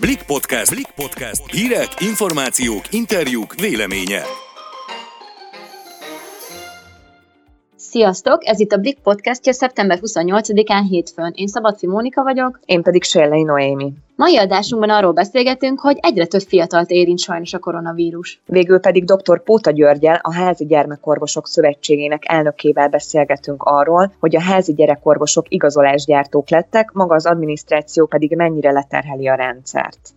Blik Podcast. Blik Podcast. Hírek, információk, interjúk, véleménye. Sziasztok! Ez itt a Blik podcastja szeptember 28-án hétfőn. Én Szabadfi Mónika vagyok. Én pedig Sérlei Noémi. Mai adásunkban arról beszélgetünk, hogy egyre több fiatalt érint sajnos a koronavírus. Végül pedig dr. Póta Györgyel, a Házi Gyermekorvosok Szövetségének elnökével beszélgetünk arról, hogy a házi gyerekorvosok igazolásgyártók lettek, maga az adminisztráció pedig mennyire leterheli a rendszert.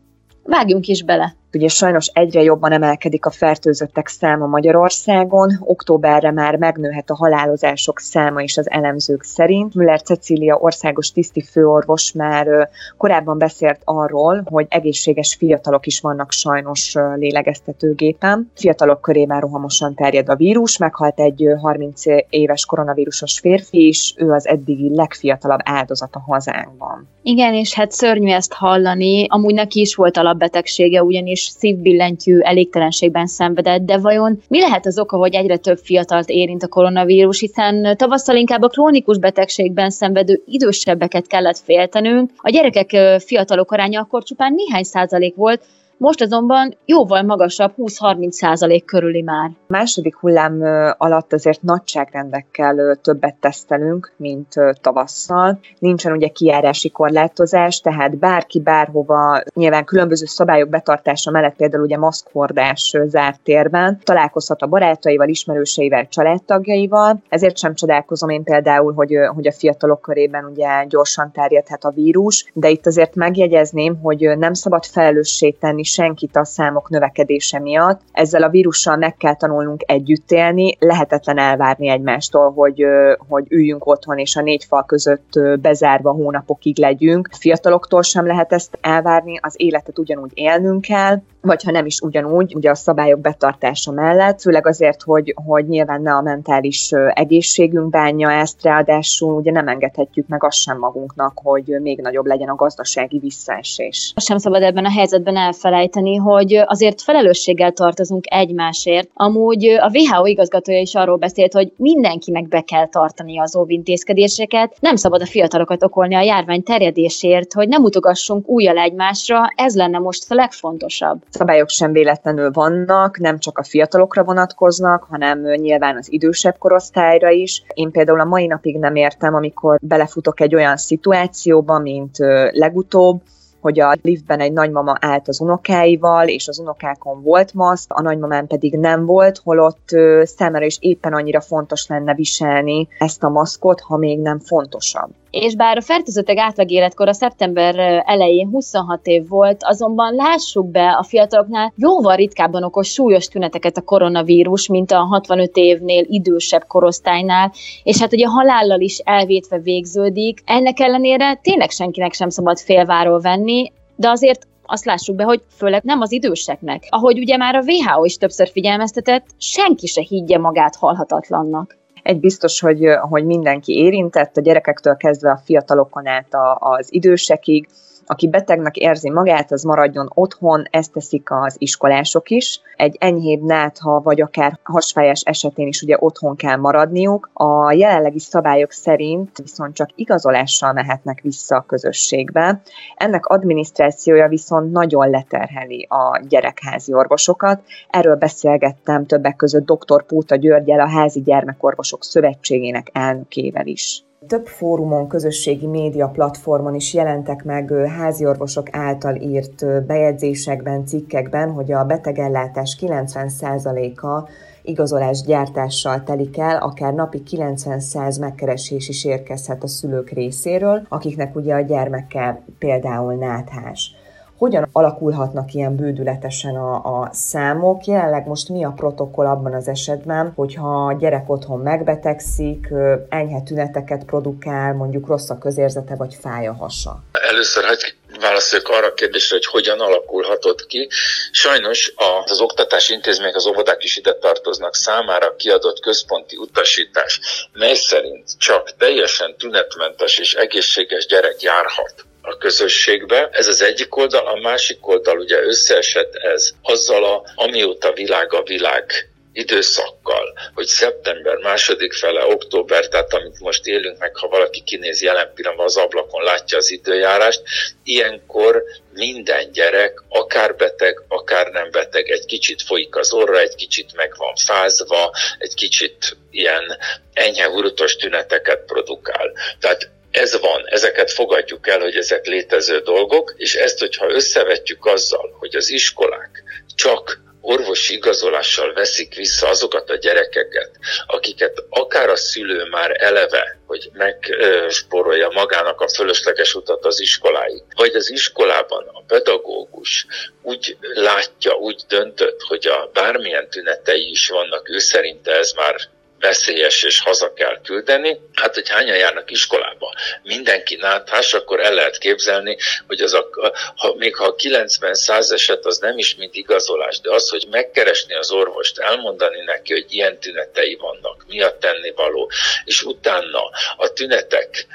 Vágjunk is bele! Ugye sajnos egyre jobban emelkedik a fertőzöttek száma Magyarországon, októberre már megnőhet a halálozások száma is az elemzők szerint. Müller Cecília országos tiszti főorvos már korábban beszélt arról, hogy egészséges fiatalok is vannak sajnos lélegeztetőgépen. Fiatalok körében rohamosan terjed a vírus, meghalt egy 30 éves koronavírusos férfi is, ő az eddigi legfiatalabb áldozat a hazánkban. Igen, és hát szörnyű ezt hallani. Amúgy neki is volt alapbetegsége, ugyanis szívbillentyű elégtelenségben szenvedett, de vajon mi lehet az oka, hogy egyre több fiatalt érint a koronavírus, hiszen tavasszal inkább a krónikus betegségben szenvedő idősebbeket kellett féltenünk, a gyerekek fiatalok aránya akkor csupán néhány százalék volt, most azonban jóval magasabb, 20-30 százalék körüli már. A második hullám alatt azért nagyságrendekkel többet tesztelünk, mint tavasszal. Nincsen ugye kiárási korlátozás, tehát bárki bárhova, nyilván különböző szabályok betartása mellett például ugye maszkhordás zárt térben, találkozhat a barátaival, ismerőseivel, családtagjaival. Ezért sem csodálkozom én például, hogy, hogy a fiatalok körében ugye gyorsan terjedhet a vírus, de itt azért megjegyezném, hogy nem szabad felelőssé tenni senkit a számok növekedése miatt. Ezzel a vírussal meg kell tanulnunk együtt élni, lehetetlen elvárni egymástól, hogy, hogy üljünk otthon és a négy fal között bezárva hónapokig legyünk. Fiataloktól sem lehet ezt elvárni, az életet ugyanúgy élnünk kell, vagy ha nem is ugyanúgy, ugye a szabályok betartása mellett, főleg azért, hogy, hogy nyilván ne a mentális egészségünk bánja ezt, ráadásul ugye nem engedhetjük meg azt sem magunknak, hogy még nagyobb legyen a gazdasági visszaesés. Sem szabad ebben a helyzetben elfelejteni, hogy azért felelősséggel tartozunk egymásért. Amúgy a WHO igazgatója is arról beszélt, hogy mindenkinek be kell tartani az óvintézkedéseket, nem szabad a fiatalokat okolni a járvány terjedésért, hogy nem utogassunk újjal egymásra, ez lenne most a legfontosabb szabályok sem véletlenül vannak, nem csak a fiatalokra vonatkoznak, hanem nyilván az idősebb korosztályra is. Én például a mai napig nem értem, amikor belefutok egy olyan szituációba, mint legutóbb, hogy a liftben egy nagymama állt az unokáival, és az unokákon volt maszk, a nagymamán pedig nem volt, holott számára is éppen annyira fontos lenne viselni ezt a maszkot, ha még nem fontosabb. És bár a fertőzöttek átlag életkora szeptember elején 26 év volt, azonban lássuk be, a fiataloknál jóval ritkábban okos súlyos tüneteket a koronavírus, mint a 65 évnél idősebb korosztálynál, és hát ugye halállal is elvétve végződik. Ennek ellenére tényleg senkinek sem szabad félváról venni, de azért azt lássuk be, hogy főleg nem az időseknek. Ahogy ugye már a WHO is többször figyelmeztetett, senki se higgye magát halhatatlannak. Egy biztos, hogy, hogy mindenki érintett, a gyerekektől kezdve a fiatalokon át a, az idősekig, aki betegnek érzi magát, az maradjon otthon, ezt teszik az iskolások is. Egy enyhébb nátha vagy akár hasfájás esetén is ugye otthon kell maradniuk. A jelenlegi szabályok szerint viszont csak igazolással mehetnek vissza a közösségbe. Ennek adminisztrációja viszont nagyon leterheli a gyerekházi orvosokat. Erről beszélgettem többek között dr. Póta Györgyel, a Házi Gyermekorvosok Szövetségének elnökével is. Több fórumon, közösségi média platformon is jelentek meg háziorvosok által írt bejegyzésekben, cikkekben, hogy a betegellátás 90%-a igazolás gyártással telik el, akár napi 90-100 megkeresés is érkezhet a szülők részéről, akiknek ugye a gyermeke például náthás hogyan alakulhatnak ilyen bődületesen a, a számok. Jelenleg most mi a protokoll abban az esetben, hogyha a gyerek otthon megbetegszik, enyhe tüneteket produkál, mondjuk rossz a közérzete vagy fáj a hasa? Először hogy válaszoljak arra a kérdésre, hogy hogyan alakulhatott ki. Sajnos az oktatási intézmények, az óvodák is ide tartoznak számára kiadott központi utasítás, mely szerint csak teljesen tünetmentes és egészséges gyerek járhat a közösségbe. Ez az egyik oldal, a másik oldal ugye összeesett ez azzal, a, amióta világ a világ időszakkal, hogy szeptember második fele, október, tehát amit most élünk meg, ha valaki kinéz jelen pillanatban az ablakon, látja az időjárást, ilyenkor minden gyerek, akár beteg, akár nem beteg, egy kicsit folyik az orra, egy kicsit meg van fázva, egy kicsit ilyen enyhe hurutos tüneteket produkál. Tehát ez van, ezeket fogadjuk el, hogy ezek létező dolgok, és ezt, hogyha összevetjük azzal, hogy az iskolák csak orvosi igazolással veszik vissza azokat a gyerekeket, akiket akár a szülő már eleve, hogy megsporolja magának a fölösleges utat az iskoláig, vagy az iskolában a pedagógus úgy látja, úgy döntött, hogy a bármilyen tünetei is vannak, ő szerinte ez már veszélyes és haza kell küldeni. Hát, hogy hányan járnak iskolába, mindenki náthás, akkor el lehet képzelni, hogy az a, ha, még ha a 90-100 eset az nem is mint igazolás, de az, hogy megkeresni az orvost, elmondani neki, hogy ilyen tünetei vannak, mi a tennivaló, és utána a tünetek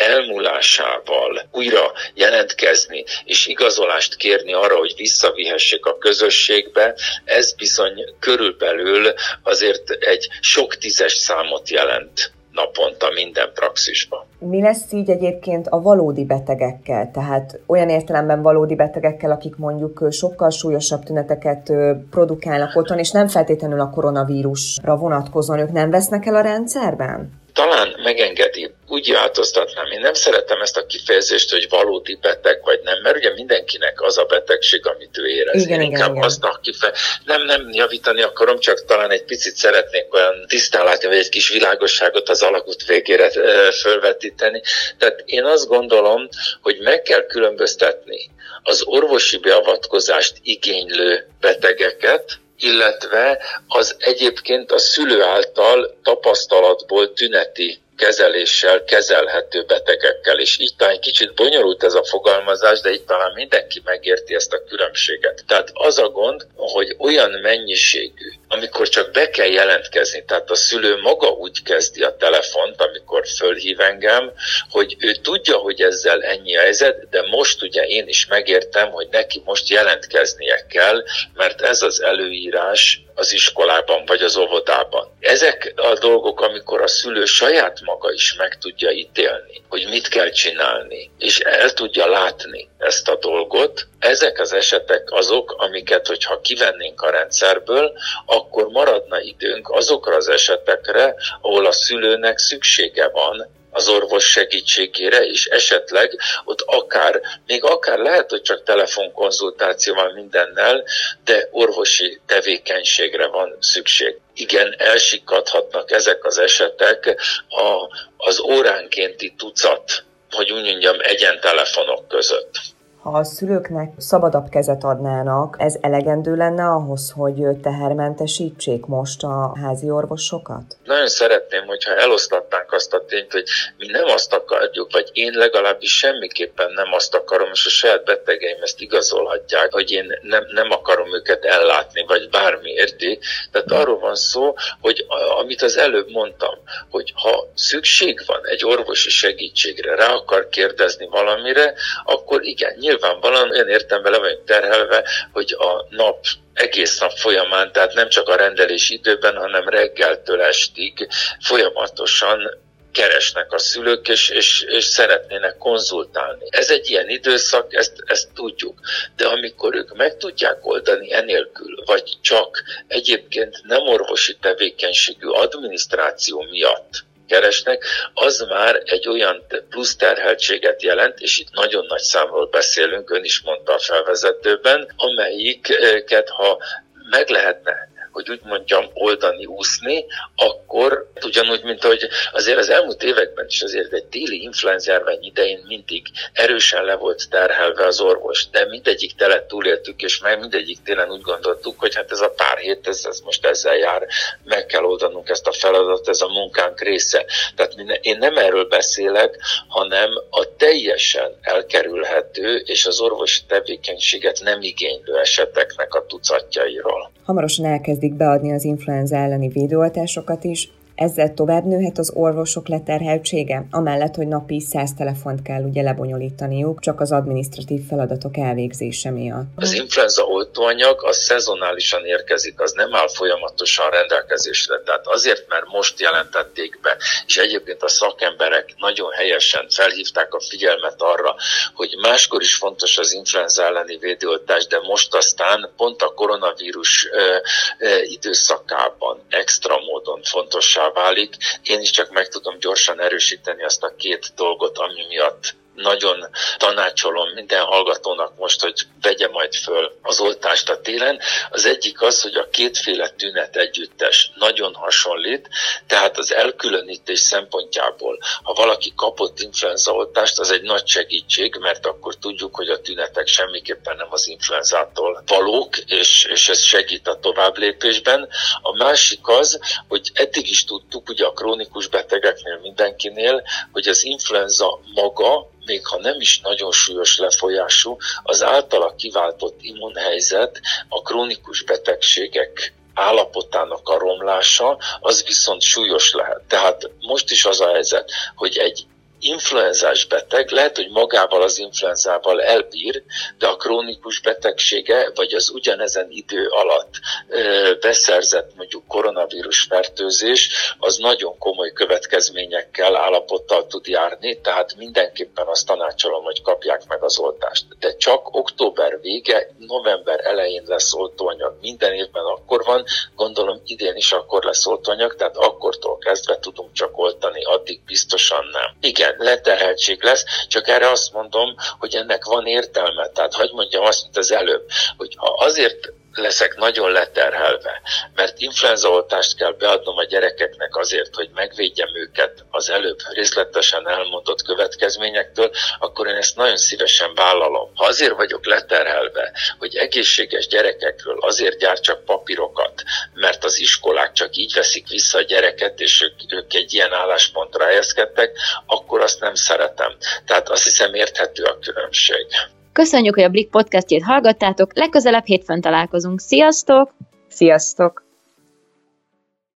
elmúlásával újra jelentkezni és igazolást kérni arra, hogy visszavihessék a közösségbe, ez bizony körülbelül azért egy sok tízes számot jelent naponta minden praxisban. Mi lesz így egyébként a valódi betegekkel? Tehát olyan értelemben valódi betegekkel, akik mondjuk sokkal súlyosabb tüneteket produkálnak otthon, és nem feltétlenül a koronavírusra vonatkozóan ők nem vesznek el a rendszerben? talán megengedi, úgy változtatnám. Én nem szeretem ezt a kifejezést, hogy valódi beteg vagy nem, mert ugye mindenkinek az a betegség, amit ő érez. Igen, Én inkább igen, azt a kife... nem, nem javítani akarom, csak talán egy picit szeretnék olyan tisztán látni, vagy egy kis világosságot az alagút végére fölvetíteni. Tehát én azt gondolom, hogy meg kell különböztetni az orvosi beavatkozást igénylő betegeket, illetve az egyébként a szülő által tapasztalatból tüneti kezeléssel kezelhető betegekkel. És így talán kicsit bonyolult ez a fogalmazás, de itt talán mindenki megérti ezt a különbséget. Tehát az a gond, hogy olyan mennyiségű, amikor csak be kell jelentkezni, tehát a szülő maga úgy kezdi a telefont, amikor fölhív engem, hogy ő tudja, hogy ezzel ennyi a helyzet, de most ugye én is megértem, hogy neki most jelentkeznie kell, mert ez az előírás az iskolában vagy az óvodában. Ezek a dolgok, amikor a szülő saját maga is meg tudja ítélni, hogy mit kell csinálni, és el tudja látni ezt a dolgot, ezek az esetek azok, amiket, hogyha kivennénk a rendszerből, akkor maradna időnk azokra az esetekre, ahol a szülőnek szüksége van az orvos segítségére, és esetleg ott akár, még akár lehet, hogy csak telefonkonzultációval mindennel, de orvosi tevékenységre van szükség. Igen, elsikadhatnak ezek az esetek a, az óránkénti tucat, hogy úgy mondjam, egyen telefonok között. Ha a szülőknek szabadabb kezet adnának, ez elegendő lenne ahhoz, hogy tehermentesítsék most a házi orvosokat? Nagyon szeretném, hogyha elosztatnánk azt a tényt, hogy mi nem azt akarjuk, vagy én legalábbis semmiképpen nem azt akarom, és a saját betegeim ezt igazolhatják, hogy én nem, nem akarom őket ellátni, vagy bármi érti. Tehát arról van szó, hogy amit az előbb mondtam, hogy ha szükség van egy orvosi segítségre, rá akar kérdezni valamire, akkor igen, nyilvánvalóan olyan értelemben le vagyunk terhelve, hogy a nap egész nap folyamán, tehát nem csak a rendelés időben, hanem reggeltől estig folyamatosan keresnek a szülők, és, és, és szeretnének konzultálni. Ez egy ilyen időszak, ezt, ezt tudjuk. De amikor ők meg tudják oldani enélkül, vagy csak egyébként nem orvosi tevékenységű adminisztráció miatt, keresnek, az már egy olyan plusz terheltséget jelent, és itt nagyon nagy számról beszélünk, ön is mondta a felvezetőben, amelyiket, ha meg lehetne hogy úgy mondjam, oldani, úszni, akkor ugyanúgy, mint hogy azért az elmúlt években is azért egy téli influenzárvány idején mindig erősen le volt terhelve az orvos, de mindegyik telet túléltük, és meg mindegyik télen úgy gondoltuk, hogy hát ez a pár hét, ez, ez most ezzel jár, meg kell oldanunk ezt a feladatot, ez a munkánk része. Tehát én nem erről beszélek, hanem a teljesen elkerülhető és az orvosi tevékenységet nem igénylő eseteknek a tucatjairól. Hamarosan elkezdik beadni az influenza elleni védőoltásokat is. Ezzel tovább nőhet az orvosok leterheltsége, amellett, hogy napi 100 telefont kell ugye lebonyolítaniuk, csak az administratív feladatok elvégzése miatt. Az influenza oltóanyag az szezonálisan érkezik, az nem áll folyamatosan rendelkezésre. Tehát azért, mert most jelentették be, és egyébként a szakemberek nagyon helyesen felhívták a figyelmet arra, hogy máskor is fontos az influenza elleni védőoltás, de most aztán pont a koronavírus ö, ö, időszakában extra módon fontossá válik. Én is csak meg tudom gyorsan erősíteni azt a két dolgot, ami miatt nagyon tanácsolom minden hallgatónak most, hogy vegye majd föl az oltást a télen. Az egyik az, hogy a kétféle tünet együttes nagyon hasonlít, tehát az elkülönítés szempontjából, ha valaki kapott influenzaoltást, az egy nagy segítség, mert akkor tudjuk, hogy a tünetek semmiképpen nem az influenzától valók, és, és ez segít a továbblépésben. A másik az, hogy eddig is tudtuk, ugye a krónikus betegeknél mindenkinél, hogy az influenza maga még ha nem is nagyon súlyos lefolyású, az általa kiváltott immunhelyzet a krónikus betegségek állapotának a romlása, az viszont súlyos lehet. Tehát most is az a helyzet, hogy egy influenzás beteg lehet, hogy magával az influenzával elbír, de a krónikus betegsége, vagy az ugyanezen idő alatt ö, beszerzett mondjuk koronavírus fertőzés, az nagyon komoly következményekkel, állapottal tud járni, tehát mindenképpen azt tanácsolom, hogy kapják meg az oltást. De csak október vége, november elején lesz oltóanyag. Minden évben akkor van, gondolom idén is akkor lesz oltóanyag, tehát akkortól kezdve tudunk csak oltani, addig biztosan nem. Igen, leterheltség lesz, csak erre azt mondom, hogy ennek van értelme. Tehát hagyd mondjam azt, mint az előbb, hogy ha azért leszek nagyon leterhelve, mert influenzaoltást kell beadnom a gyerekeknek azért, hogy megvédjem őket az előbb részletesen elmondott következményektől, akkor én ezt nagyon szívesen vállalom. Ha azért vagyok leterhelve, hogy egészséges gyerekekről azért gyár csak papírokat, mert az iskolák csak így veszik vissza a gyereket, és ők, ők egy ilyen álláspontra helyezkedtek, akkor azt nem szeretem. Tehát azt hiszem érthető a különbség. Köszönjük, hogy a Blik podcastjét hallgattátok, legközelebb hétfőn találkozunk. Sziasztok! Sziasztok!